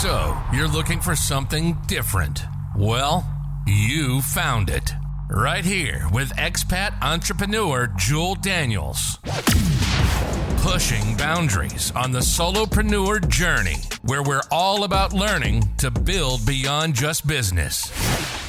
So, you're looking for something different? Well, you found it. Right here with expat entrepreneur Jewel Daniels. Pushing boundaries on the solopreneur journey, where we're all about learning to build beyond just business.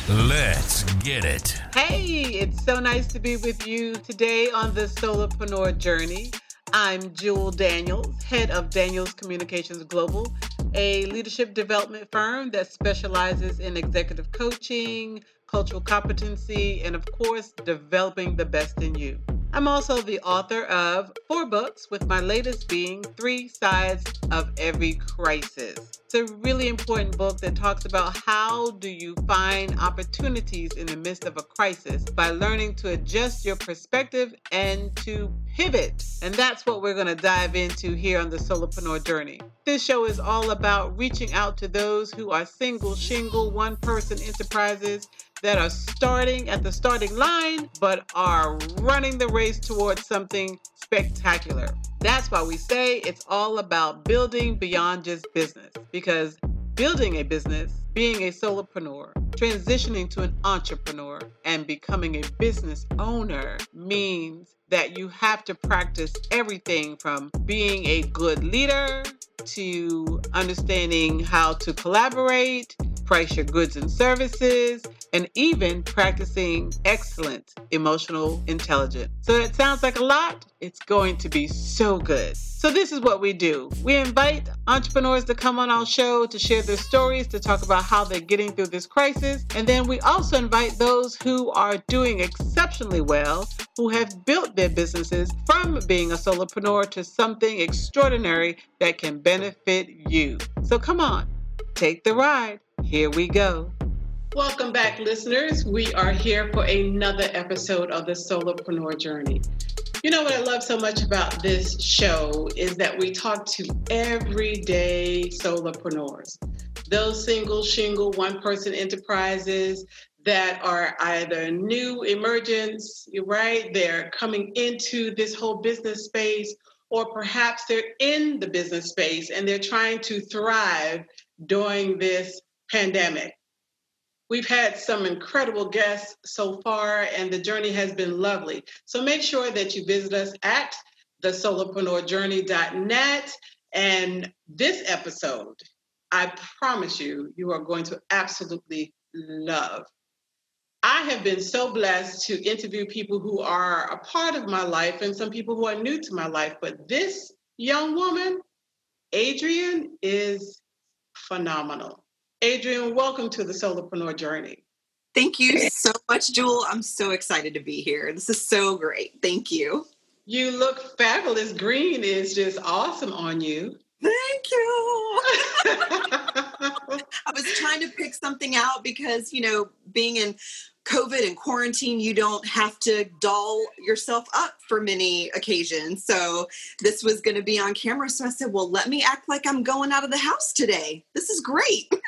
Let's get it. Hey, it's so nice to be with you today on the solopreneur journey. I'm Jewel Daniels, head of Daniels Communications Global, a leadership development firm that specializes in executive coaching, cultural competency, and of course, developing the best in you. I'm also the author of four books, with my latest being Three Sides of Every Crisis. It's a really important book that talks about how do you find opportunities in the midst of a crisis by learning to adjust your perspective and to pivot. And that's what we're going to dive into here on the Solopreneur Journey. This show is all about reaching out to those who are single, shingle, one person enterprises that are starting at the starting line but are running the race towards something spectacular. That's why we say it's all about building beyond just business because building a business, being a solopreneur, transitioning to an entrepreneur, and becoming a business owner means that you have to practice everything from being a good leader to understanding how to collaborate, price your goods and services, and even practicing excellent emotional intelligence. So that sounds like a lot. It's going to be so good. So, this is what we do we invite entrepreneurs to come on our show to share their stories, to talk about how they're getting through this crisis. And then we also invite those who are doing exceptionally well, who have built their businesses from being a solopreneur to something extraordinary that can benefit you. So, come on, take the ride. Here we go. Welcome back, listeners. We are here for another episode of the Solopreneur Journey. You know what I love so much about this show is that we talk to everyday solopreneurs, those single, shingle, one person enterprises that are either new emergents, right? They're coming into this whole business space, or perhaps they're in the business space and they're trying to thrive during this pandemic. We've had some incredible guests so far, and the journey has been lovely. So make sure that you visit us at thesolopreneurjourney.net. And this episode, I promise you, you are going to absolutely love. I have been so blessed to interview people who are a part of my life and some people who are new to my life. But this young woman, Adrienne, is phenomenal. Adrienne, welcome to the Solopreneur Journey. Thank you so much, Jewel. I'm so excited to be here. This is so great. Thank you. You look fabulous. Green is just awesome on you. Thank you. I was trying to pick something out because, you know, being in COVID and quarantine, you don't have to doll yourself up for many occasions. So this was going to be on camera. So I said, well, let me act like I'm going out of the house today. This is great.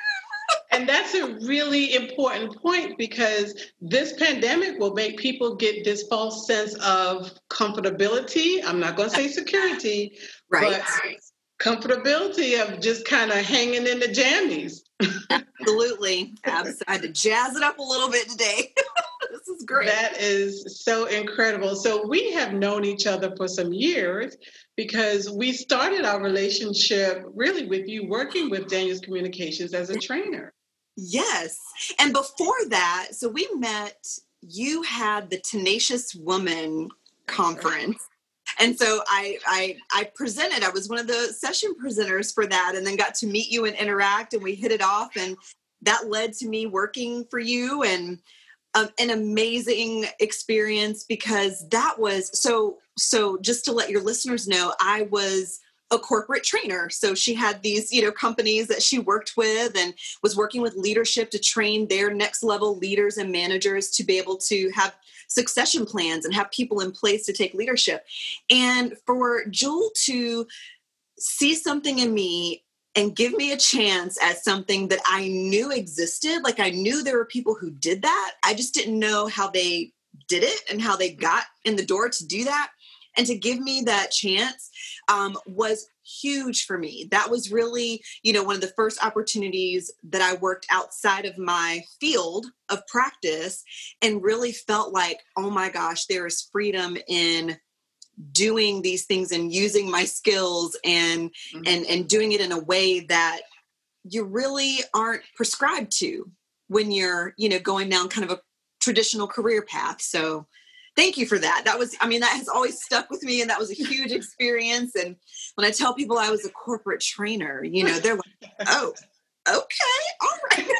and that's a really important point because this pandemic will make people get this false sense of comfortability. I'm not going to say security, right. but comfortability of just kind of hanging in the jammies. Absolutely. I had to jazz it up a little bit today. this is great. That is so incredible. So we have known each other for some years because we started our relationship really with you working with Daniels Communications as a trainer. Yes. And before that, so we met, you had the Tenacious Woman conference. And so I, I I presented. I was one of the session presenters for that, and then got to meet you and interact, and we hit it off, and that led to me working for you, and um, an amazing experience because that was so. So just to let your listeners know, I was a corporate trainer. So she had these, you know, companies that she worked with and was working with leadership to train their next level leaders and managers to be able to have succession plans and have people in place to take leadership. And for Jewel to see something in me and give me a chance at something that I knew existed, like I knew there were people who did that. I just didn't know how they did it and how they got in the door to do that and to give me that chance um, was huge for me that was really you know one of the first opportunities that i worked outside of my field of practice and really felt like oh my gosh there is freedom in doing these things and using my skills and mm-hmm. and and doing it in a way that you really aren't prescribed to when you're you know going down kind of a traditional career path. So thank you for that. That was i mean that has always stuck with me and that was a huge experience. And when i tell people i was a corporate trainer you know they're like oh okay all right.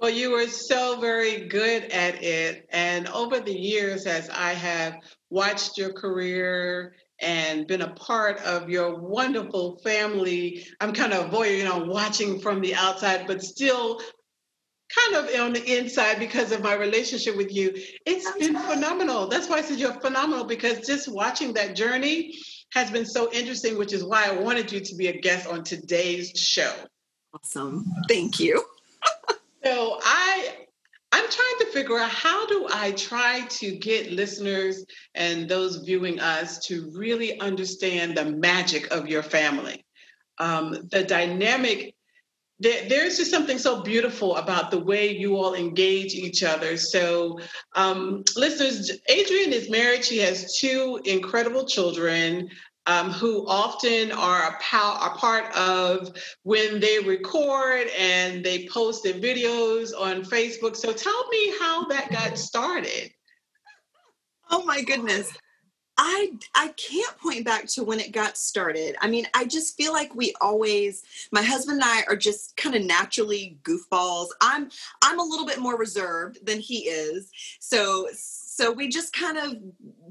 Well you were so very good at it. And over the years as i have watched your career and been a part of your wonderful family. I'm kind of voyeur, you know, watching from the outside, but still kind of on the inside because of my relationship with you. It's been phenomenal. That's why I said you're phenomenal because just watching that journey has been so interesting, which is why I wanted you to be a guest on today's show. Awesome. Thank you. so I I'm trying to figure out how do I try to get listeners and those viewing us to really understand the magic of your family. Um, the dynamic, there, there's just something so beautiful about the way you all engage each other. So, um, listeners, Adrienne is married. She has two incredible children um, who often are a, pow- a part of when they record and they post their videos on Facebook. So tell me how that got started. Oh my goodness. I I can't point back to when it got started. I mean, I just feel like we always my husband and I are just kind of naturally goofballs. I'm I'm a little bit more reserved than he is. So so we just kind of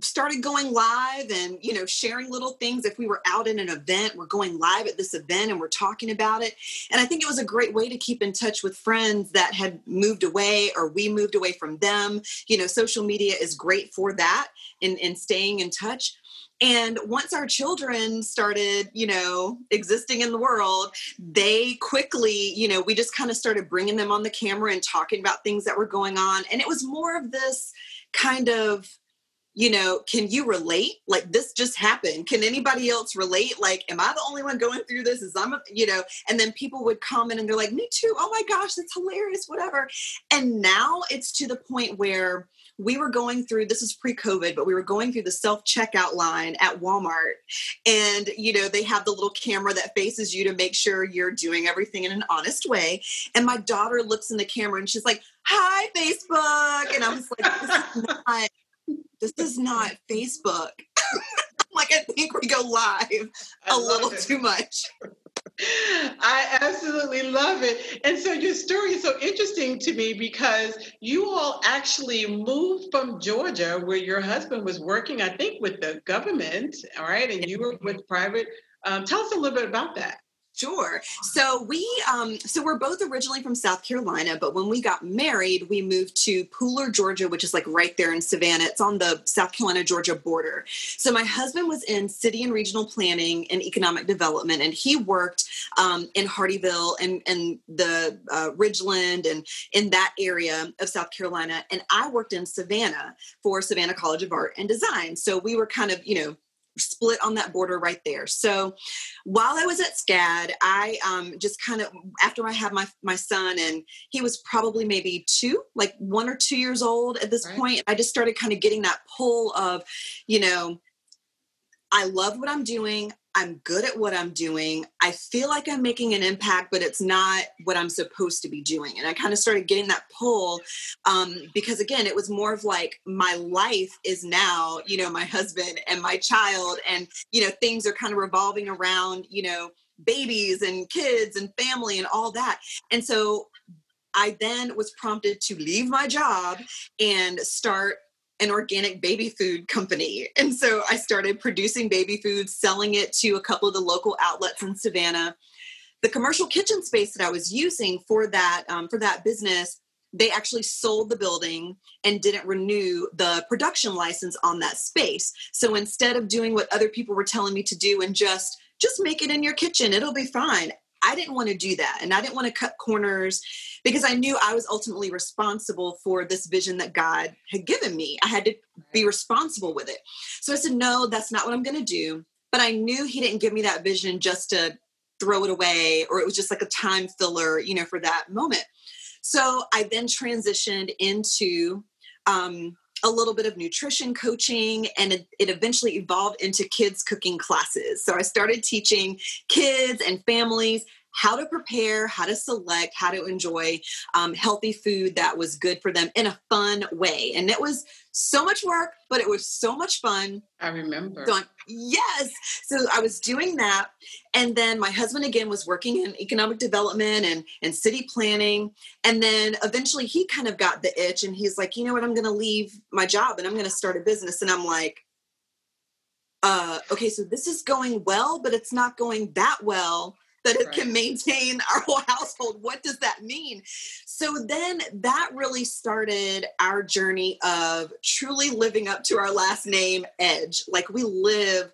started going live and you know sharing little things. If we were out in an event we're going live at this event and we're talking about it. And i think it was a great way to keep in touch with friends that had moved away or we moved away from them. You know social media is great for that in, in staying in touch and once our children started, you know, existing in the world, they quickly, you know, we just kind of started bringing them on the camera and talking about things that were going on. And it was more of this kind of you know, can you relate? Like this just happened. Can anybody else relate? Like, am I the only one going through this? Is I'm, a, you know, and then people would comment and they're like, me too. Oh my gosh, that's hilarious, whatever. And now it's to the point where we were going through this is pre-covid but we were going through the self-checkout line at walmart. And you know they have the little camera that faces you to make sure you're doing everything in an honest way. And my daughter looks in the camera and she's like hi facebook. And i was like this is not, this is not facebook. Like i think we go live a little it. too much I absolutely love it. And so your story is so interesting to me because you all actually moved from Georgia, where your husband was working, I think, with the government, all right, and you were with private. Um, tell us a little bit about that. Sure. So we, um, so we're both originally from South Carolina, but when we got married, we moved to Pooler, Georgia, which is like right there in Savannah. It's on the South Carolina Georgia border. So my husband was in city and regional planning and economic development, and he worked um, in Hardeeville and and the uh, Ridgeland and in that area of South Carolina. And I worked in Savannah for Savannah College of Art and Design. So we were kind of, you know, split on that border right there. So while I was at SCAD, I um, just kind of after I had my my son and he was probably maybe two, like one or two years old at this right. point, I just started kind of getting that pull of, you know, I love what I'm doing. I'm good at what I'm doing. I feel like I'm making an impact, but it's not what I'm supposed to be doing. And I kind of started getting that pull um, because, again, it was more of like my life is now, you know, my husband and my child, and, you know, things are kind of revolving around, you know, babies and kids and family and all that. And so I then was prompted to leave my job and start an organic baby food company. And so I started producing baby food, selling it to a couple of the local outlets in Savannah. The commercial kitchen space that I was using for that um, for that business, they actually sold the building and didn't renew the production license on that space. So instead of doing what other people were telling me to do and just just make it in your kitchen, it'll be fine. I didn't want to do that. And I didn't want to cut corners because I knew I was ultimately responsible for this vision that God had given me. I had to be responsible with it. So I said, no, that's not what I'm going to do. But I knew He didn't give me that vision just to throw it away or it was just like a time filler, you know, for that moment. So I then transitioned into um, a little bit of nutrition coaching and it, it, eventually evolved into kids cooking classes. So I started teaching kids and families how to prepare, how to select, how to enjoy um, healthy food that was good for them in a fun way. And it was so much work, but it was so much fun. I remember. So yes. So I was doing that. And then my husband again was working in economic development and, and city planning. And then eventually he kind of got the itch and he's like, you know what, I'm going to leave my job and I'm going to start a business. And I'm like, uh, okay, so this is going well, but it's not going that well that it right. can maintain our whole household. What does that mean? So then that really started our journey of truly living up to our last name, Edge. Like we live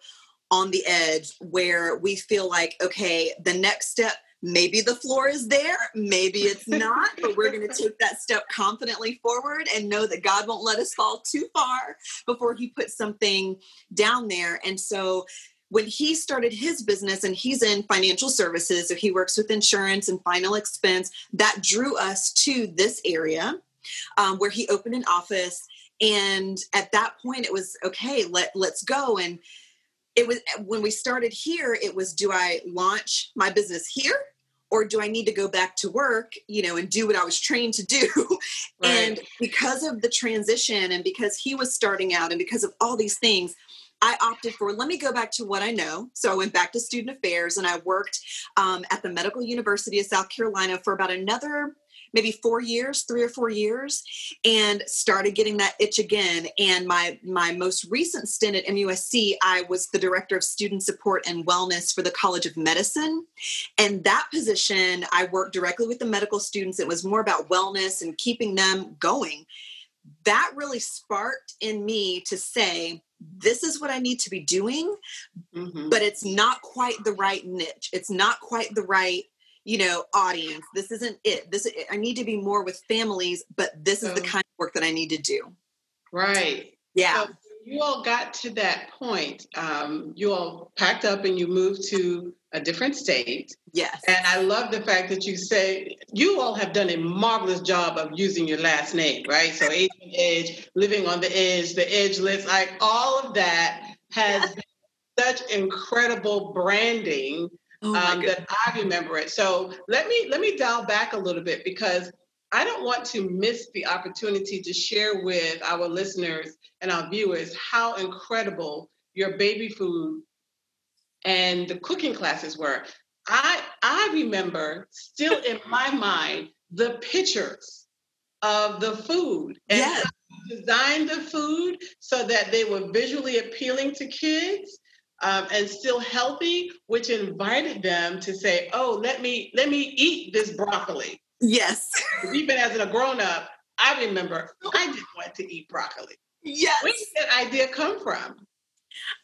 on the edge where we feel like, okay, the next step, maybe the floor is there, maybe it's not, but we're going to take that step confidently forward and know that God won't let us fall too far before He puts something down there. And so, when he started his business and he's in financial services so he works with insurance and final expense that drew us to this area um, where he opened an office. And at that point it was okay let let's go. And it was when we started here it was do i launch my business here or do i need to go back to work you know and do what i was trained to do? Right. and because of the transition and because he was starting out and because of all these things I opted for let me go back to what I know. So I went back to student affairs and I worked um, at the Medical University of South Carolina for about another maybe four years three or four years and started getting that itch again. And my my most recent stint at musc i was the director of student support and wellness for the college of medicine. And that position i worked directly with the medical students. It was more about wellness and keeping them going. That really sparked in me to say this is what I need to be doing, mm-hmm. but it's not quite the right niche. It's not quite the right, you know, audience. This isn't it. This I need to be more with families, but this is the kind of work that I need to do. Right. Yeah. So you all got to that point. Um, you all packed up and you moved to a different state. Yes. And I love the fact that you say you all have done a marvelous job of using your last name, right? So Aging Edge, living on the edge, the edge list, like all of that has such incredible branding oh um, that I remember it. So let me let me dial back a little bit because I don't want to miss the opportunity to share with our listeners and our viewers how incredible your baby food and the cooking classes were. I I remember still in my mind the pictures of the food and yes. designed the food so that they were visually appealing to kids um, and still healthy, which invited them to say, "Oh, let me let me eat this broccoli." Yes. Even as a grown up, I remember I didn't want to eat broccoli. Yes. Where did that idea come from?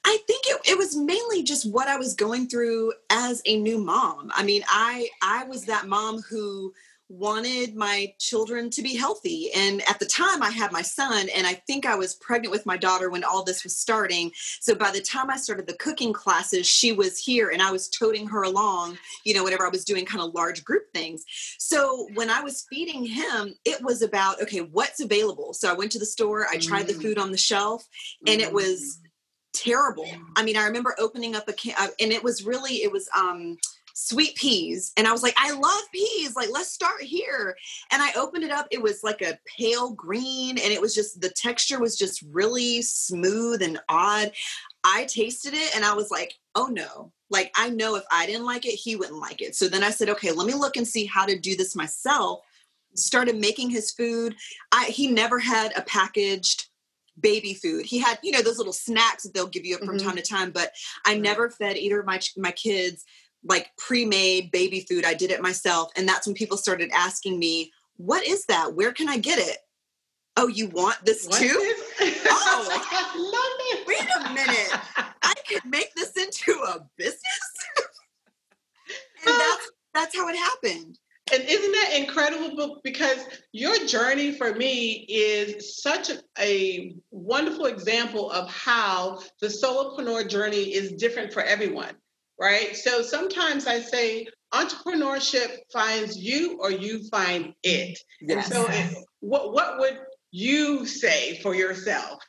I think it, it was mainly just what I was going through as a new mom. I mean, I I was that mom who wanted my children to be healthy. And at the time, I had my son, and I think I was pregnant with my daughter when all this was starting. So by the time I started the cooking classes, she was here and I was toting her along, you know, whenever I was doing kind of large group things. So when I was feeding him, it was about, okay, what's available? So I went to the store, I tried the mm. food on the shelf, and it was terrible. I mean, I remember opening up a can, uh, and it was really, it was, um, sweet peas and i was like i love peas like let's start here. And i opened it up it was like a pale green and it was just the texture was just really smooth and odd. I tasted it and i was like oh no. Like i know if i didn't like it he wouldn't like it. So then i said okay let me look and see how to do this myself. Started making his food. I he never had a packaged baby food. He had, you know, those little snacks that they'll give you from mm-hmm. time to time, but I never fed either of my my kids like pre-made baby food. I did it myself. And that's when people started asking me, what is that? Where can I get it? Oh, you want this what too? oh, love it. Wait a minute. I could make this into a business. and that's that's how it happened. And isn't that incredible? Because your journey for me is such a wonderful example of how the solopreneur journey is different for everyone, right? So sometimes I say entrepreneurship finds you or you find it. Yes. And so it, what, what would you say for yourself?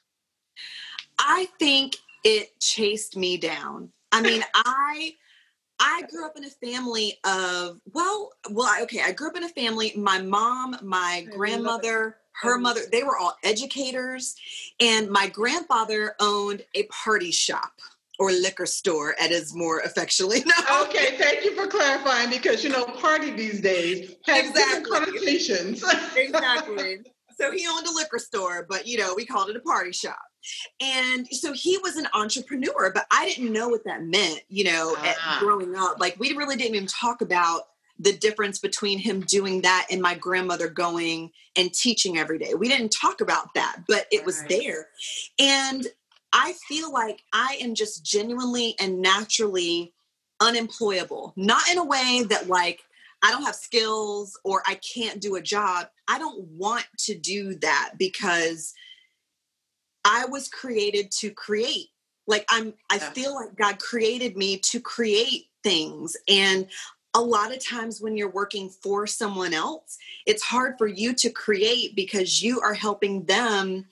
I think it chased me down. I mean, I I grew up in a family of well, well, okay. I grew up in a family. My mom, my grandmother, her mother, they were all educators, and my grandfather owned a party shop or liquor store, as is more affectionately known. Okay, thank you for clarifying because you know, party these days has exactly. different connotations. exactly. So he owned a liquor store, but you know, we called it a party shop. And so he was an entrepreneur, but I didn't know what that meant, you know, ah. growing up. Like we really didn't even talk about the difference between him doing that and my grandmother going and teaching every day. We didn't talk about that, but it was there. And I feel like I am just genuinely and naturally unemployable, not in a way that like I don't have skills or I can't do a job. I don't want to do that because I was created to create. Like I'm I feel like God created me to create things and a lot of times when you're working for someone else, it's hard for you to create because you are helping them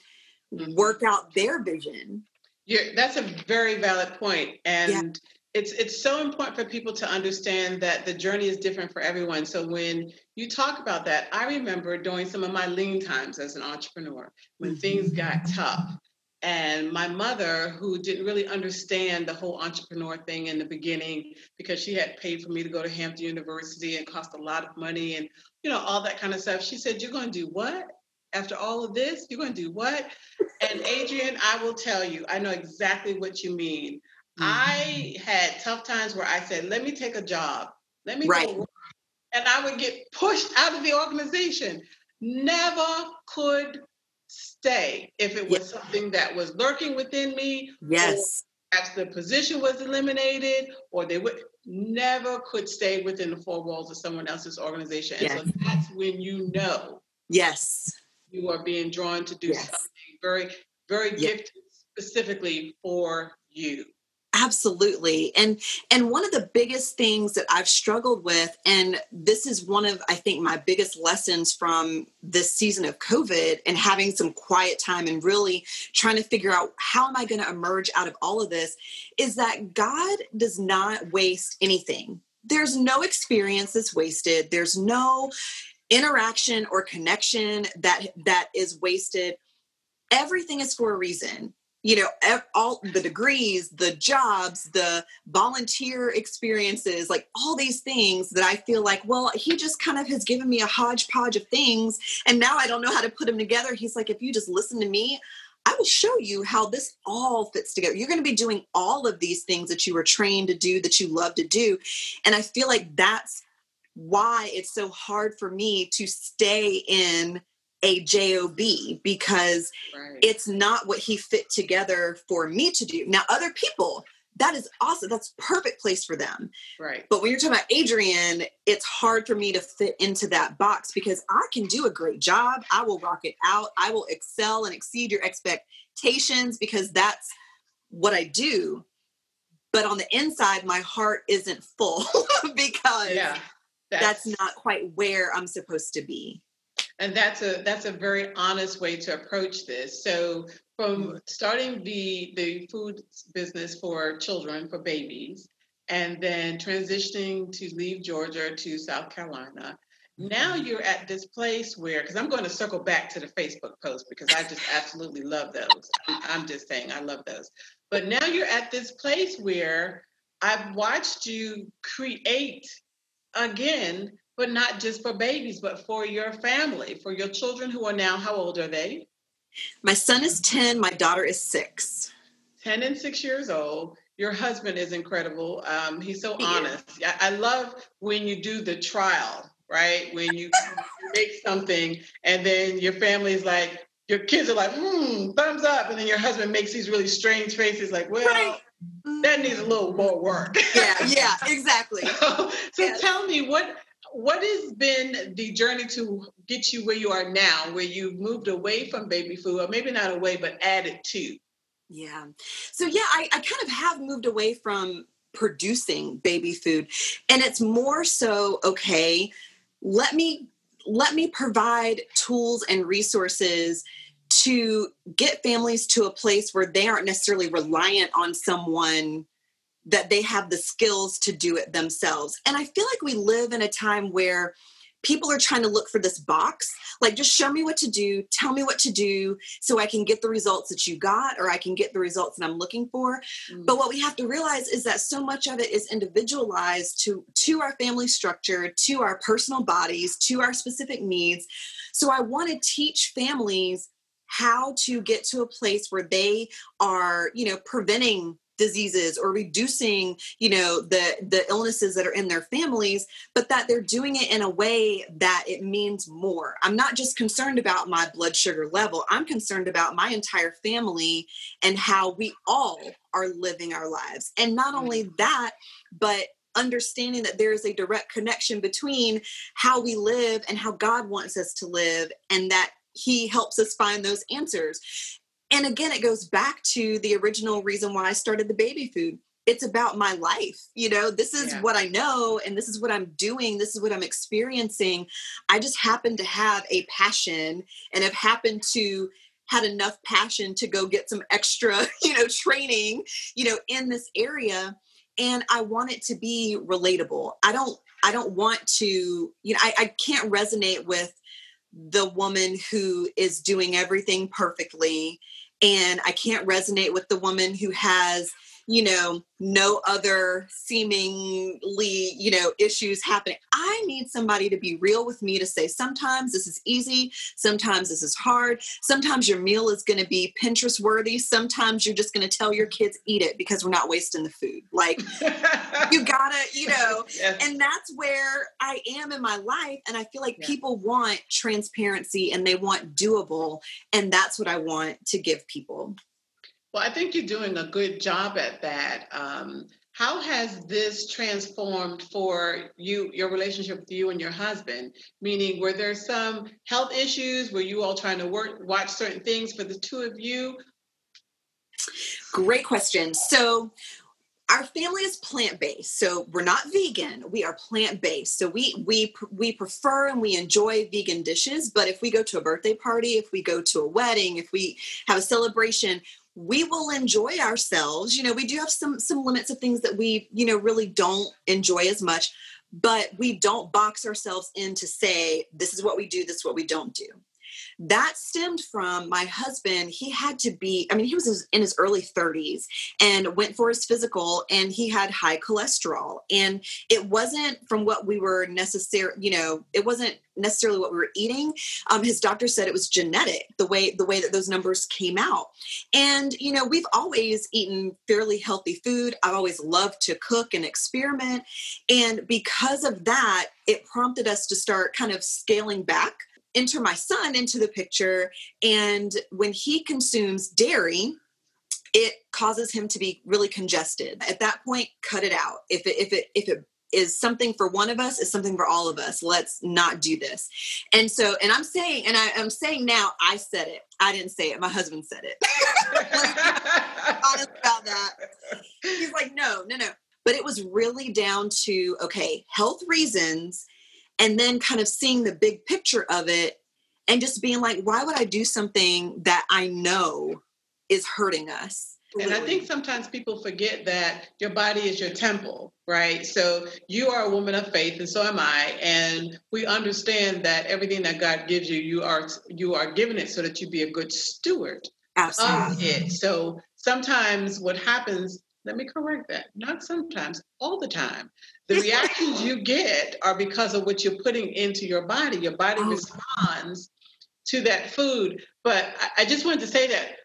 mm-hmm. work out their vision. Yeah, that's a very valid point. And yeah. it's it's so important for people to understand that the journey is different for everyone. So when you talk about that, I remember during some of my lean times as an entrepreneur, when mm-hmm. things got tough and my mother who didn't really understand the whole entrepreneur thing in the beginning because she had paid for me to go to hampton university and cost a lot of money and you know all that kind of stuff she said you're going to do what? After all of this you're going to do what? And Adrienne, i will tell you i know exactly what you mean. Mm-hmm. i had tough times where i said let me take a job. Let me right. go and i would get pushed out of the organization. Never could stay if it was yes. something that was lurking within me. Yes. Perhaps the position was eliminated, or they would never could stay within the four walls of someone else's organization. And yes. so that's when you know. Yes. You are being drawn to do yes. something very, very gifted specifically for you. Absolutely. And and one of the biggest things that I've struggled with and this is one of I think my biggest lessons from this season of COVID and having some quiet time and really trying to figure out how am I going to emerge out of all of this is that God does not waste anything. There's no experience that's wasted. There's no interaction or connection that that is wasted. Everything is for a reason you know all the degrees the jobs the volunteer experiences like all these things that i feel like well he just kind of has given me a hodgepodge of things and now i don't know how to put them together. He's like if you just listen to me i will show you how this all fits together. You're going to be doing all of these things that you were trained to do that you love to do and i feel like that's why it's so hard for me to stay in a job because right. it's not what he fit together for me to do. Now other people that is awesome. That's perfect place for them. Right. But when you're talking about Adrienne it's hard for me to fit into that box because i can do a great job. I will rock it out. I will excel and exceed your expectations because that's what i do. But on the inside my heart isn't full because yeah, that's, that's not quite where i'm supposed to be and that's a that's a very honest way to approach this so from mm-hmm. starting the the food business for children for babies and then transitioning to leave georgia to south carolina now mm-hmm. you're at this place where because i'm going to circle back to the facebook post because i just absolutely love those i'm just saying i love those but now you're at this place where i've watched you create again but not just for babies, but for your family, for your children who are now, how old are they? My son is 10, my daughter is six. 10 and six years old. Your husband is incredible. Um, he's so honest. I, I love when you do the trial, right? When you make something and then your family is like, your kids are like, hmm, thumbs up. And then your husband makes these really strange faces like, well, right. that needs a little more work. yeah, yeah, exactly. so, so yes. tell me what what has been the journey to get you where you are now, where you've moved away from baby food, or maybe not away, but added to? Yeah. So yeah, I, I kind of have moved away from producing baby food. And it's more so, okay, let me let me provide tools and resources to get families to a place where they aren't necessarily reliant on someone that they have the skills to do it themselves. And I feel like we live in a time where people are trying to look for this box like just show me what to do tell me what to do so i can get the results that you got or i can get the results that i'm looking for mm-hmm. but what we have to realize is that so much of it is individualized to to our family structure to our personal bodies to our specific needs so i want to teach families how to get to a place where they are you know preventing diseases or reducing you know the the illnesses that are in their families but that they're doing it in a way that it means more. I'm not just concerned about my blood sugar level. I'm concerned about my entire family and how we all are living our lives. And not only mm-hmm. that but understanding that there is a direct connection between how we live and how God wants us to live, and that He helps us find those answers and again it goes back to the original reason why i started the baby food. It's about my life you know this is yeah. what i know and this is what i'm doing this is what i'm experiencing. I just happen to have a passion and have happened to had enough passion to go get some extra you know training you know in this area and i want it to be relatable. I don't i don't want to you know i, I can't resonate with the woman who is doing everything perfectly and I can't resonate with the woman who has you know, no other seemingly, you know, issues happening. I need somebody to be real with me to say, sometimes this is easy, sometimes this is hard, sometimes your meal is going to be Pinterest worthy, sometimes you're just going to tell your kids eat it because we're not wasting the food. Like, you gotta, you know, yes. and that's where I am in my life. And I feel like yeah. people want transparency and they want doable. And that's what I want to give people. Well, I think you're doing a good job at that. Um, how has this transformed for you, your relationship with you and your husband? Meaning, were there some health issues? Were you all trying to work, watch certain things for the two of you? Great question. So, our family is plant-based so we're not vegan we are plant-based so we we we prefer and we enjoy vegan dishes but if we go to a birthday party if we go to a wedding if we have a celebration we will enjoy ourselves. You know we do have some some limits of things that we you know really don't enjoy as much but we don't box ourselves in to say this is what we do this is what we don't do that stemmed from my husband he had to be i mean he was in his early 30s and went for his physical and he had high cholesterol. And it wasn't from what we were necessary you know it wasn't necessarily what we were eating. Um, his doctor said it was genetic the way the way that those numbers came out. And you know we've always eaten fairly healthy food. I've always loved to cook and experiment. And because of that it prompted us to start kind of scaling back enter my son into the picture. And when he consumes dairy, it causes him to be really congested. At that point, cut it out. If it if it if it is something for one of us is something for all of us let's not do this and so and i'm saying and I, am saying now i said it i didn't say it my husband said it honest about that he's like no no no but it was really down to okay health reasons and then kind of seeing the big picture of it and just being like why would i do something that i know is hurting us? And i think sometimes people forget that your body is your temple right? So you are a woman of faith and so am i and we understand that everything that god gives you you are you are given it so that you be a good steward Absolutely. of it. So sometimes what happens let me correct that not sometimes all the time the reactions you get are because of what you're putting into your body. Your body oh. responds to that food. But I, I just wanted to say that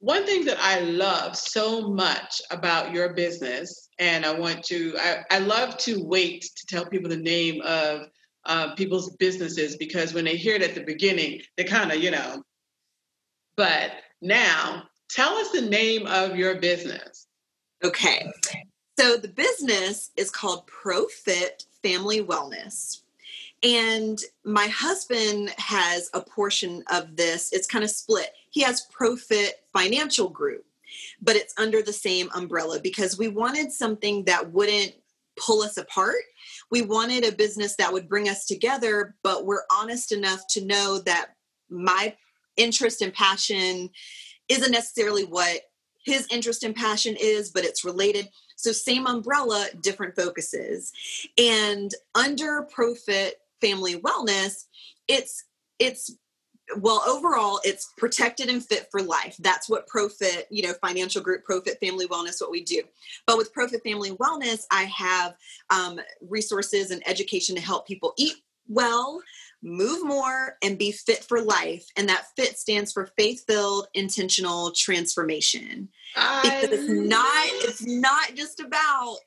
one thing that I love so much about your business, and I want to, I, I love to wait to tell people the name of uh, people's businesses because when they hear it at the beginning, they kind of, you know, but now tell us the name of your business. Okay. So the business is called ProFit Family Wellness. And my husband has a portion of this. It's kind of split. He has ProFit Financial Group, but it's under the same umbrella because we wanted something that wouldn't pull us apart. We wanted a business that would bring us together, but we're honest enough to know that my interest and passion isn't necessarily what his interest and passion is, but it's related. So, same umbrella, different focuses. And under ProFit family wellness it's it's well overall it's protected and fit for life that's what profit you know financial group profit family wellness what we do but with profit family wellness i have um, resources and education to help people eat well move more and be fit for life and that fit stands for faith filled intentional transformation because it's not it's not just about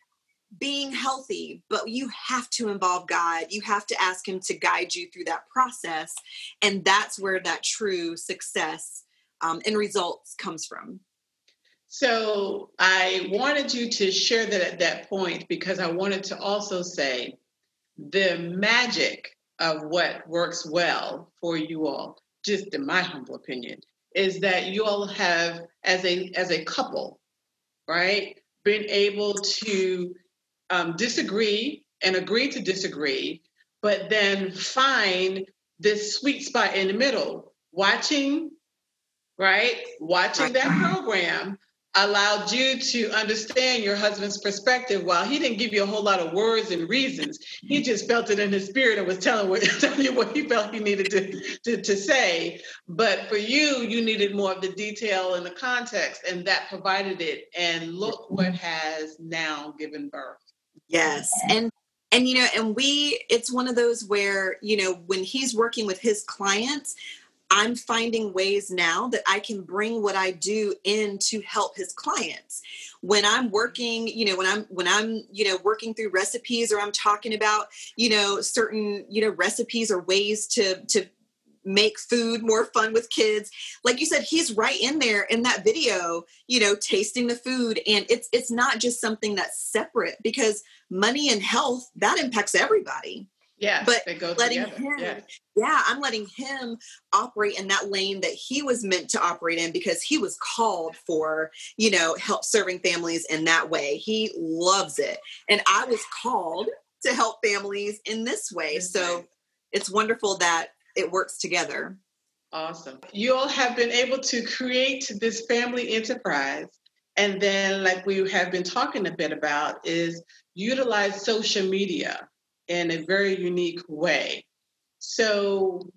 being healthy, but you have to involve God. You have to ask Him to guide you through that process. And that's where that true success um, and results comes from. So I wanted you to share that at that point because I wanted to also say the magic of what works well for you all, just in my humble opinion, is that you all have as a as a couple, right, been able to um, disagree and agree to disagree, but then find this sweet spot in the middle. Watching, right? Watching that program allowed you to understand your husband's perspective while he didn't give you a whole lot of words and reasons. He just felt it in his spirit and was telling, what, telling you what he felt he needed to, to, to say. But for you you needed more of the detail and the context and that provided it. And look what has now given birth. Yes. And and you know, and we it's one of those where, you know, when he's working with his clients, I'm finding ways now that I can bring what I do in to help his clients. When I'm working, you know, when I'm when I'm, you know, working through recipes or I'm talking about, you know, certain, you know, recipes or ways to to make food more fun with kids like you said he's right in there in that video you know tasting the food and it's it's not just something that's separate because money and health that impacts everybody yeah but letting together. him yes. yeah i'm letting him operate in that lane that he was meant to operate in because he was called for you know help serving families in that way he loves it and i was called to help families in this way so it's wonderful that it works together. Awesome. You all have been able to create this family enterprise. And then, like we have been talking a bit about, is utilize social media in a very unique way. So,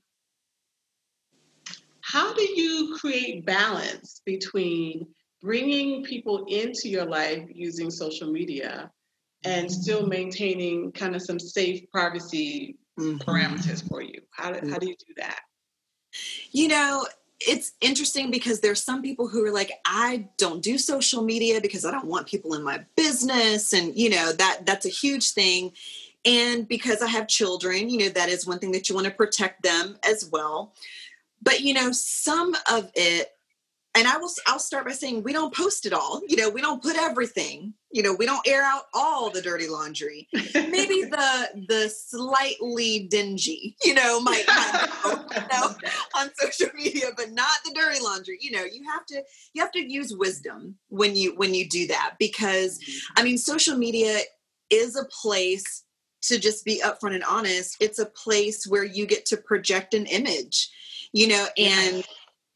how do you create balance between bringing people into your life using social media and still maintaining kind of some safe privacy mm-hmm. parameters for you? How do, how do you do that? You know, it's interesting because there's some people who are like i don't do social media because i don't want people in my business and you know that that's a huge thing and because i have children you know that is one thing that you want to protect them as well but you know some of it and I will I'll start by saying we don't post it all. You know, we don't put everything. You know, we don't air out all the dirty laundry. Maybe the the slightly dingy, you know, might, might you know, on social media, but not the dirty laundry. You know, you have to you have to use wisdom when you when you do that because I mm-hmm. mean, social media is a place to just be upfront and honest. It's a place where you get to project an image, you know, and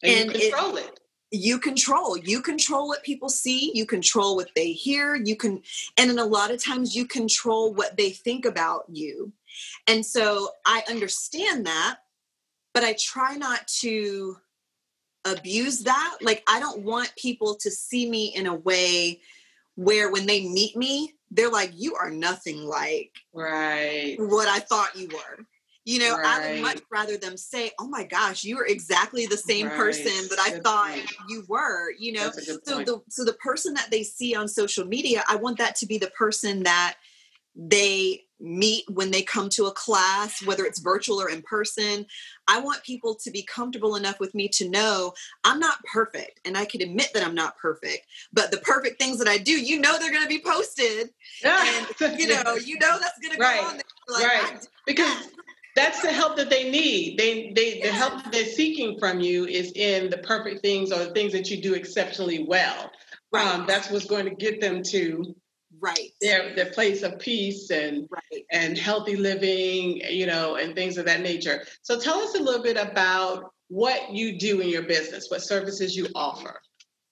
yeah. and, and control it, it. You control. You control what people see. You control what they hear. You can and in a lot of times you control what they think about you. And so i understand that but i try not to abuse that. Like i don't want people to see me in a way where when they meet me they're like you are nothing like right what i thought you were you know, right. I would much rather them say, "Oh my gosh, you are exactly the same right. person that I Good thought point. you were." You know, so point. the so the person that they see on social media, I want that to be the person that they meet when they come to a class, whether it's virtual or in person. I want people to be comfortable enough with me to know I'm not perfect and I can admit that I'm not perfect, but the perfect things that I do, you know, they're going to be posted. and, you know, you know, that's going to go right. on there. Like, right. Because that's the help that they need. They they the help that they're seeking from you is in the perfect things or the things that you do exceptionally well. Right. Um, that's what's going to get them to right their their place of peace and right. and healthy living, you know, and things of that nature. So tell us a little bit about what you do in your business, what services you offer.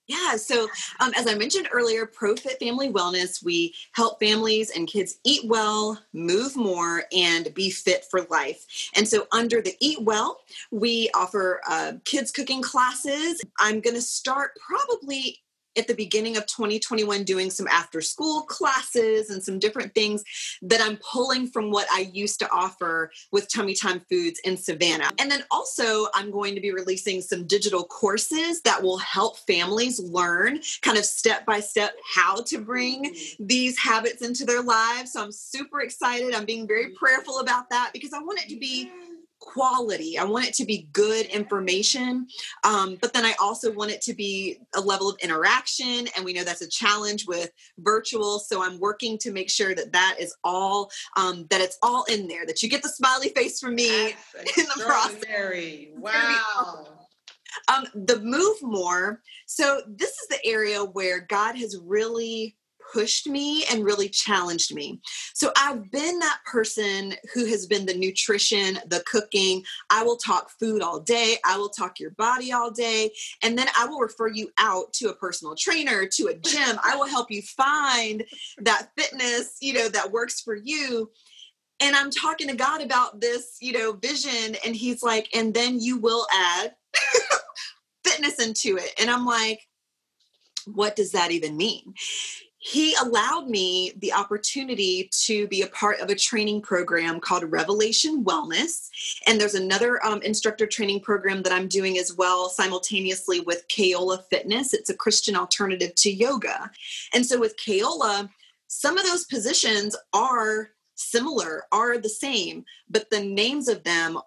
Yeah, so um, as I mentioned earlier, ProFit Family Wellness, we help families and kids eat well, move more, and be fit for life. And so, under the Eat Well, we offer uh, kids cooking classes. I'm going to start probably at the beginning of 2021 doing some after school classes and some different things that I'm pulling from what I used to offer with Tummy Time Foods in Savannah. And then also, I'm going to be releasing some digital courses that will help families learn kind of step by step how to bring these habits into their lives. So I'm super excited. I'm being very prayerful about that because I want it to be quality. I want it to be good information, um, but then I also want it to be a level of interaction. And we know that's a challenge with virtual. So I'm working to make sure that that is all um, that it's all in there. That you get the smiley face from me that's in the process. Wow. Um, the move more. So this is the area where God has really pushed me and really challenged me. So I've been that person who has been the nutrition, the cooking. I will talk food all day. I will talk your body all day. And then I will refer you out to a personal trainer, to a gym. I will help you find that fitness, you know, that works for you. And I'm talking to God about this, you know, vision. And he's like, and then you will add fitness into it. And I'm like, what does that even mean? He allowed me the opportunity to be a part of a training program called Revelation Wellness. And there's another um, instructor training program that I'm doing as well, simultaneously with Kaola Fitness. It's a Christian alternative to yoga. And so with Kaola, some of those positions are similar, are the same, but the names of them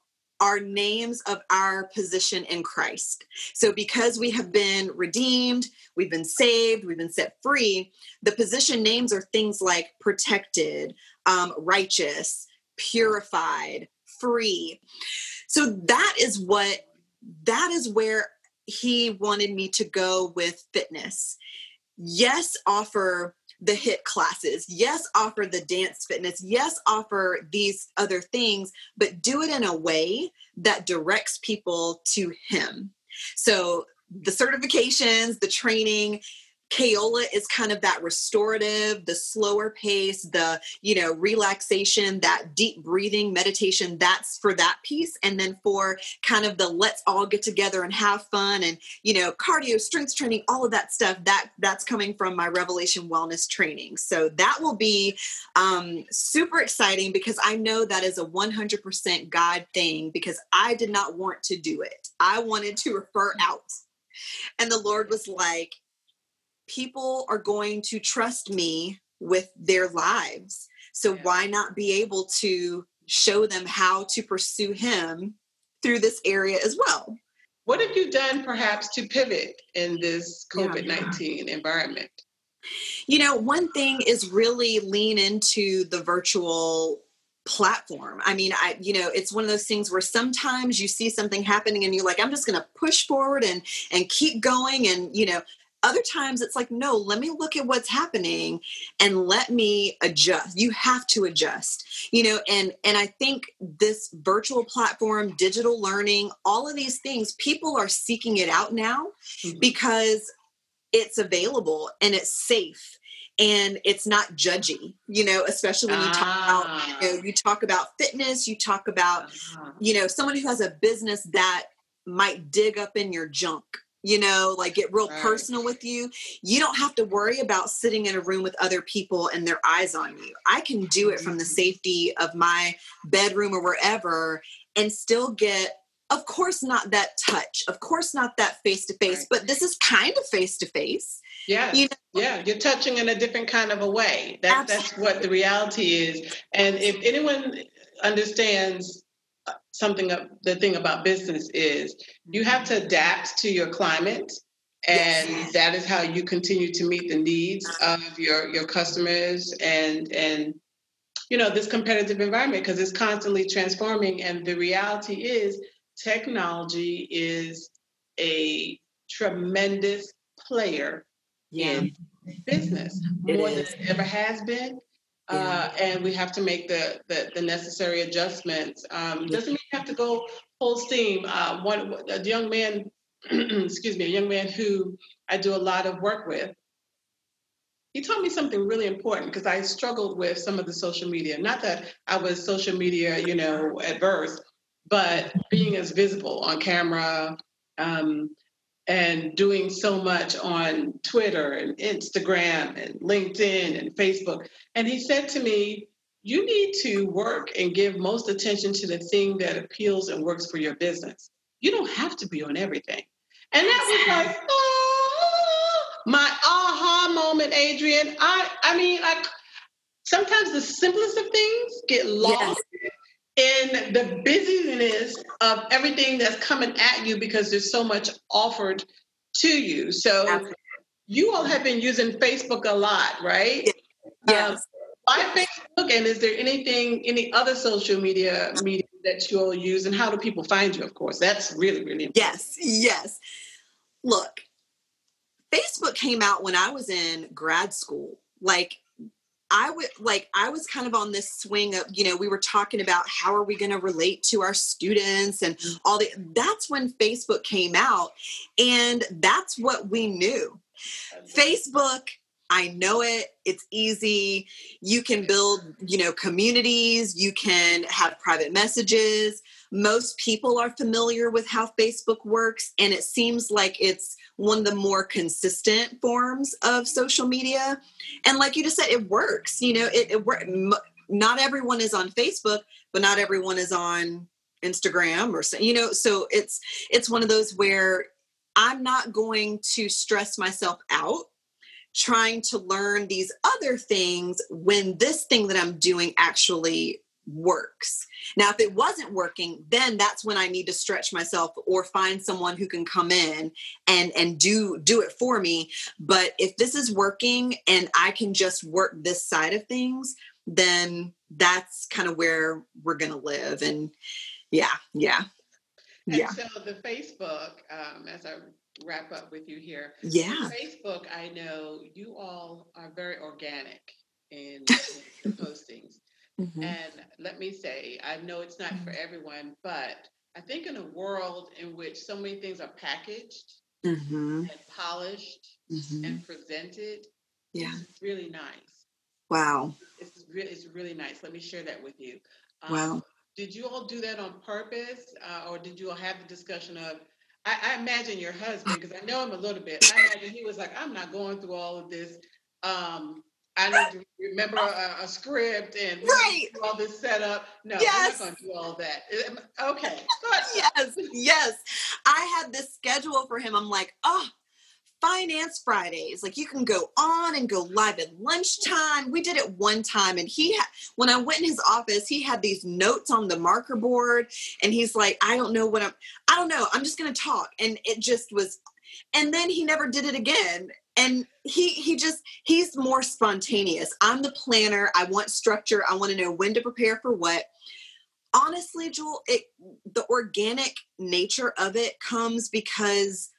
are names of our position in Christ. So, because we have been redeemed, we've been saved, we've been set free, the position names are things like protected, um, righteous, purified, free. So, that is what, that is where he wanted me to go with fitness. Yes, offer the HIIT classes. Yes, offer the dance fitness. Yes, offer these other things, but do it in a way that directs people to Him. So the certifications, the training, Kaola is kind of that restorative, the slower pace, the, you know, relaxation, that deep breathing meditation, that's for that piece. And then for kind of the let's all get together and have fun and, you know, cardio, strength training, all of that stuff, that that's coming from my Revelation Wellness training. So that will be um, super exciting because I know that is a 100% God thing because I did not want to do it. I wanted to refer out. And the Lord was like, people are going to trust me with their lives. So yeah. why not be able to show them how to pursue him through this area as well? What have you done perhaps to pivot in this COVID 19 yeah. environment? You know, one thing is really lean into the virtual platform. I mean, I you know, it's one of those things where sometimes you see something happening and you're like I'm just going to push forward and and keep going and you know, other times it's like no let me look at what's happening and let me adjust you have to adjust you know and and i think this virtual platform digital learning all of these things people are seeking it out now mm-hmm. because it's available and it's safe and it's not judgy you know especially when you talk about you know ah. you talk about fitness you talk about uh-huh. you know someone who has a business that might dig up in your junk you know, like get real right. personal with you. You don't have to worry about sitting in a room with other people and their eyes on you. I can do it from the mm-hmm. safety of my bedroom or wherever and still get of course not that touch of course not that face to face but this is kind of face to face yeah you know? yeah you're touching in a different kind of a way that, that's what the reality is and if anyone understands something of the thing about business is you mm-hmm. have to adapt to your climate and yes. that is how you continue to meet the needs of your your customers and and you know this competitive environment because it's constantly transforming and the reality is technology is a tremendous player yeah. in business it more is. than it ever has been. Uh, and we have to make the the, the necessary adjustments. Um, doesn't mean you have to go full steam. Uh, one a young man excuse me a young man who i do a lot of work with he told me something really important because I struggled with some of the social media. Not that I was social media, you know, adverse, but being as visible on camera um, and doing so much on Twitter and Instagram and LinkedIn and Facebook. And he said to me, You need to work and give most attention to the thing that appeals and works for your business. You don't have to be on everything. And that was like, oh, my aha moment, Adrienne. I, I mean, like sometimes the simplest of things get lost yes in the busyness of everything that's coming at you because there's so much offered to you. So Absolutely. you all have been using Facebook a lot, right? Yes. Um, why Facebook? And is there anything, any other social media media that you all use, and how do people find you? Of course, that's really, really important. Yes, yes. Look, Facebook came out when I was in grad school. Like I would like I was kind of on this swing of, you know, we were talking about how are we going to relate to our students and mm. all the that's when Facebook came out and that's what we knew. Facebook I know it. It's easy. You can build, you know, communities, you can have private messages. Most people are familiar with how Facebook works and it seems like it's one of the more consistent forms of social media. And like you just said, it works. You know, it, it works. Not everyone is on Facebook, but not everyone is on Instagram or so. you know. So it's it's one of those where I'm not going to stress myself out trying to learn these other things when this thing that I'm doing actually works. Now, if it wasn't working, then that's when I need to stretch myself or find someone who can come in and and do do it for me. But if this is working and I can just work this side of things, then that's kind of where we're gonna live. And yeah, yeah. And yeah. so the Facebook, um, as I wrap up with you here. Yeah. Facebook, I know you all are very organic in, in the postings. Mm-hmm. And let me say, I know it's not for mm-hmm. everyone, but I think in a world in which so many things are packaged mm-hmm. and polished mm-hmm. and presented, yeah, it's really nice. Wow, it's really it's really nice. Let me share that with you. Um, wow. Did you all do that on purpose, uh, or did you all have the discussion of? I, I imagine your husband, because I know him a little bit. I imagine he was like, "I'm not going through all of this." Um, I need to remember a, a script and right. all this setup. No, yes. we're not going to do all that. Um, okay. yes, yes. I had this schedule for him. I'm like, oh, finance Fridays. Like you can go on and go live at lunchtime. We did it one time, and he had when I went in his office, he had these notes on the marker board, and he's like, I don't know what I'm. I don't know. I'm just going to talk, and it just was. And then he never did it again and he he just he's more spontaneous. I'm the planner. I want structure. I want to know when to prepare for what. Honestly jewel it the organic nature of it comes because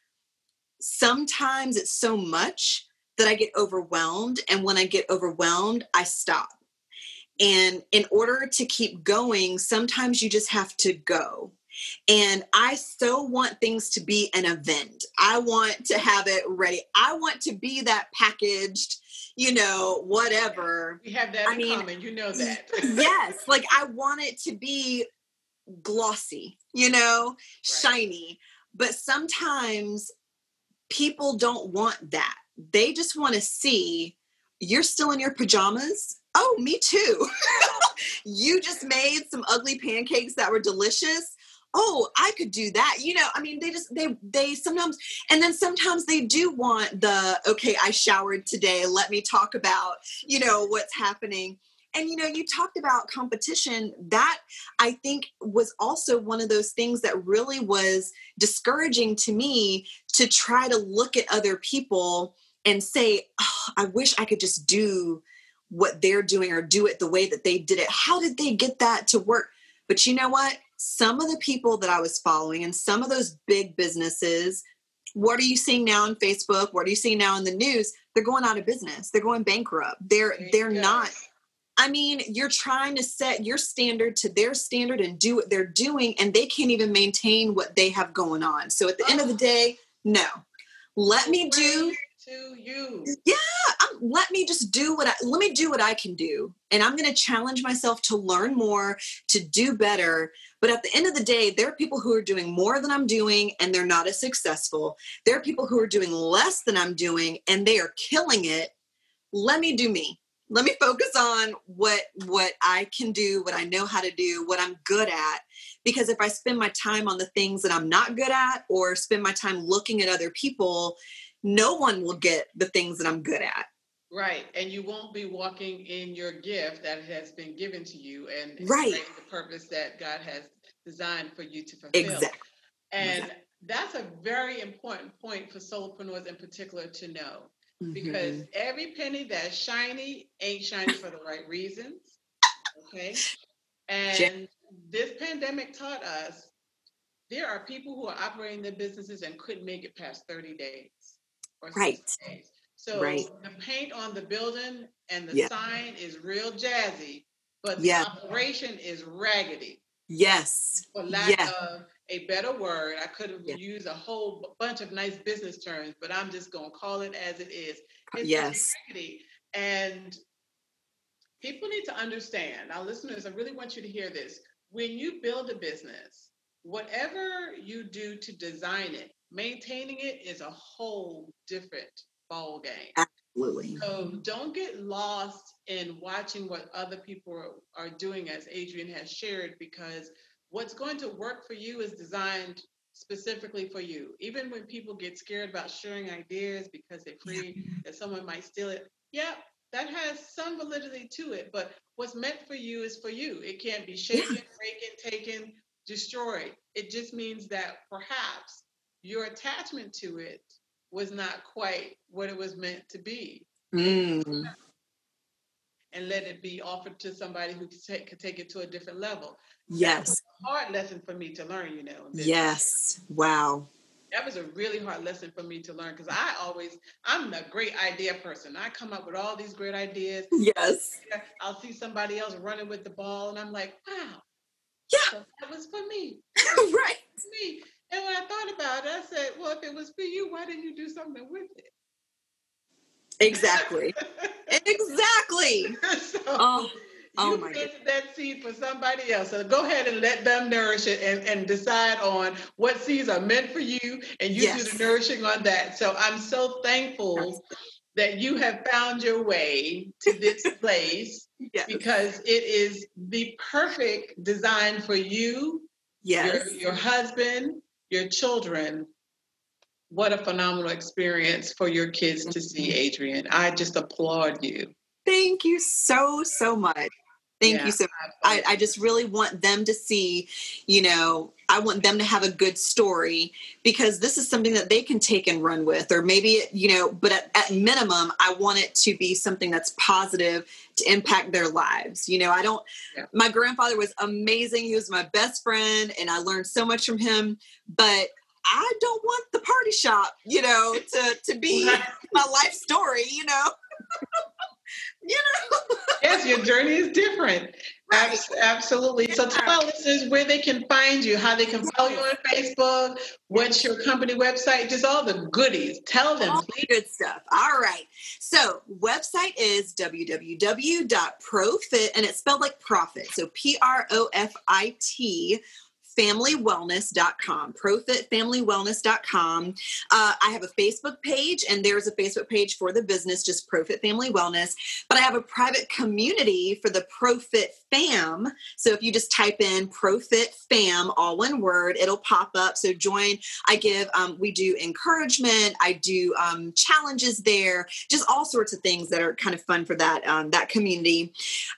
sometimes it's so much that i get overwhelmed and when i get overwhelmed i stop. And in order to keep going sometimes you just have to go and I so want things to be an event. I want to have it ready. I want to be that packaged, you know, whatever. We have that I in mean, common. You know that. yes. Like I want it to be glossy, you know, right. shiny. But sometimes people don't want that. They just want to see you're still in your pajamas. Oh, me too. you just made some ugly pancakes that were delicious oh i could do that you know i mean they just they they sometimes and then sometimes they do want the okay i showered today let me talk about you know what's happening. And you know you talked about competition that i think was also one of those things that really was discouraging to me to try to look at other people and say oh, i wish i could just do what they're doing or do it the way that they did it. How did they get that to work? But you know what some of the people that i was following and some of those big businesses what are you seeing now on facebook? What are you seeing now in the news? They're going out of business. They're going bankrupt. They're they're not I mean, you're trying to set your standard to their standard and do what they're doing, and they can't even maintain what they have going on. So at the end of the day, no. Let me do to you. Yeah, I'm, let me just do what I let me do what I can do, and I'm going to challenge myself to learn more, to do better. But at the end of the day, there are people who are doing more than I'm doing, and they're not as successful. There are people who are doing less than I'm doing, and they are killing it. Let me do me let me focus on what what i can do what i know how to do what i'm good at because if i spend my time on the things that i'm not good at or spend my time looking at other people no one will get the things that i'm good at right and you won't be walking in your gift that has been given to you and right the purpose that god has designed for you to fulfill exactly and exactly. that's a very important point for solopreneurs in particular to know because mm-hmm. every penny that's shiny ain't shiny for the right reasons. Okay. And this pandemic taught us there are people who are operating their businesses and couldn't make it past 30 days. Right. Days. So right. the paint on the building and the yeah. sign is real jazzy, but the yeah. operation is raggedy. Yes. For lack yes. of a better word. I could have yeah. used a whole bunch of nice business terms, but I'm just going to call it as it is. Uh, it's yes. And people need to understand. Now, listeners, I really want you to hear this. When you build a business, whatever you do to design it, maintaining it is a whole different ball game. Absolutely. So don't get lost in watching what other people are doing, as Adrienne has shared, because what's going to work for you is designed specifically for you. Even when people get scared about sharing ideas because they're afraid yeah. that someone might steal it, yeah, that has some validity to it. But what's meant for you is for you. It can't be shaken, yeah. breaken, taken, destroyed. It just means that perhaps your attachment to it was not quite what it was meant to be. Mm. And let it be offered to somebody who could take, could take it to a different level. Yes. hard lesson for me to learn, you know. Yes. Wow. That was a really hard lesson for me to learn because I always, I'm a great idea person. I come up with all these great ideas. Yes. I'll see somebody else running with the ball and I'm like, wow. Yeah. So that was for me. right. me. And when I thought about it, I said, well, if it was for you, why didn't you do something with it? Exactly. exactly. so, oh Oh you planted that seed for somebody else. So go ahead and let them nourish it and, and decide on what seeds are meant for you and you yes. do the nourishing on that. So I'm so thankful that you have found your way to this place yes. because it is the perfect design for you, yes. your, your husband, your children. What a phenomenal experience for your kids to see, mm-hmm. Adrienne. I just applaud you. Thank you so, so much. Thank yeah, you so much. I, I just really want them to see, you know, I want them to have a good story because this is something that they can take and run with, or maybe, you know, but at, at minimum, I want it to be something that's positive to impact their lives. You know, I don't, yeah. my grandfather was amazing. He was my best friend and I learned so much from him, but I don't want the party shop, you know, to, to be my life story, you know. you know. yes, your journey is different. Right. absolutely. So tell our listeners where they can find you, how they can follow you on Facebook, what's your company website, just all the goodies. Tell them, all please. Good stuff. All right. So website is www.profit, and it's spelled like profit. So P R O F I T familywellness.com, profitfamilywellness.com. Uh, I have a Facebook page, and there's a Facebook page for the business, just Profit Family Wellness. But I have a private community for the Profit fam. So if you just type in ProFit fam, all one word, it'll pop up. So join. I give, um, we do encouragement. I do um, challenges there, just all sorts of things that are kind of fun for that um, that community.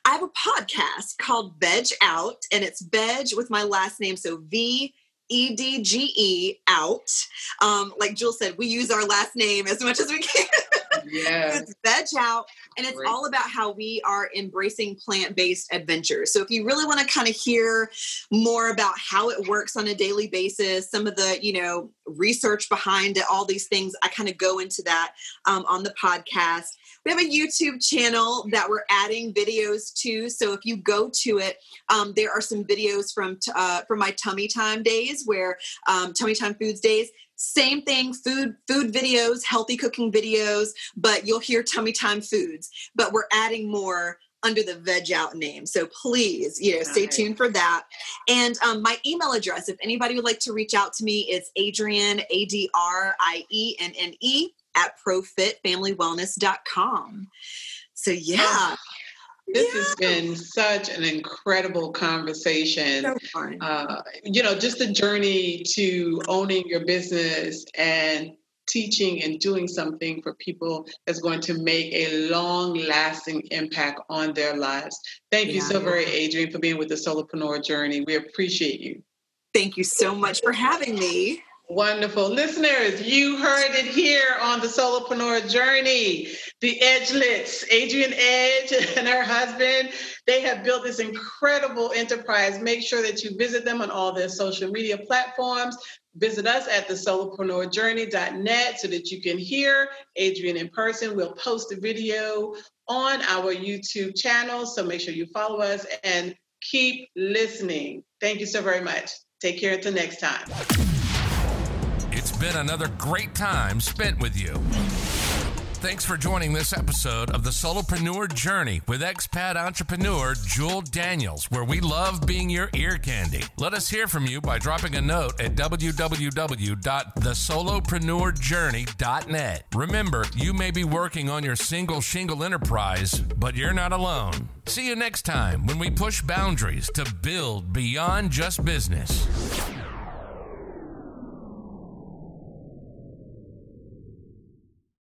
I have a podcast called Vedge Out, and it's Vedge with my last name, so V E D G E out. Um, like Jewel said, we use our last name as much as we can. Yeah. it's vedge out, and it's Great. all about how we are embracing plant-based adventures. So if you really want to kind of hear more about how it works on a daily basis, some of the you know research behind it, all these things, I kind of go into that um, on the podcast. We have a YouTube channel that we're adding videos to. So if you go to it, um, there are some videos from t- uh, from my tummy time days, where um, tummy time foods days. Same thing, food food videos, healthy cooking videos, but you'll hear tummy time foods. But we're adding more under the vedge out name. So please, you know, stay Nice. tuned for that. And um, my email address, if anybody would like to reach out to me, it's adrienne A D R I E N N E, at profitfamilywellness.com. So yeah, This Yeah. has been such an incredible conversation. so fun. uh, you know, just the journey to owning your business and teaching and doing something for people that's going to make a long lasting impact on their lives. Thank you Yeah. so very, Adrienne, for being with the Solopreneur Journey. We appreciate you. Thank you so much for having me. Wonderful. Listeners, you heard it here on the Solopreneur Journey. The Edgelets, Adrienne Edge and her husband, they have built this incredible enterprise. Make sure that you visit them on all their social media platforms. Visit us at the solopreneurjourney.net so that you can hear Adrienne in person. We'll post a video on our YouTube channel. So make sure you follow us and keep listening. Thank you so very much. Take care until next time. It's been another great time spent with you. Thanks for joining this episode of the Solopreneur Journey with expat entrepreneur Jewel Daniels, where we love being your ear candy. Let us hear from you by dropping a note at www.thesolopreneurjourney.net. Remember, you may be working on your single shingle enterprise, but you're not alone. See you next time when we push boundaries to build beyond just business.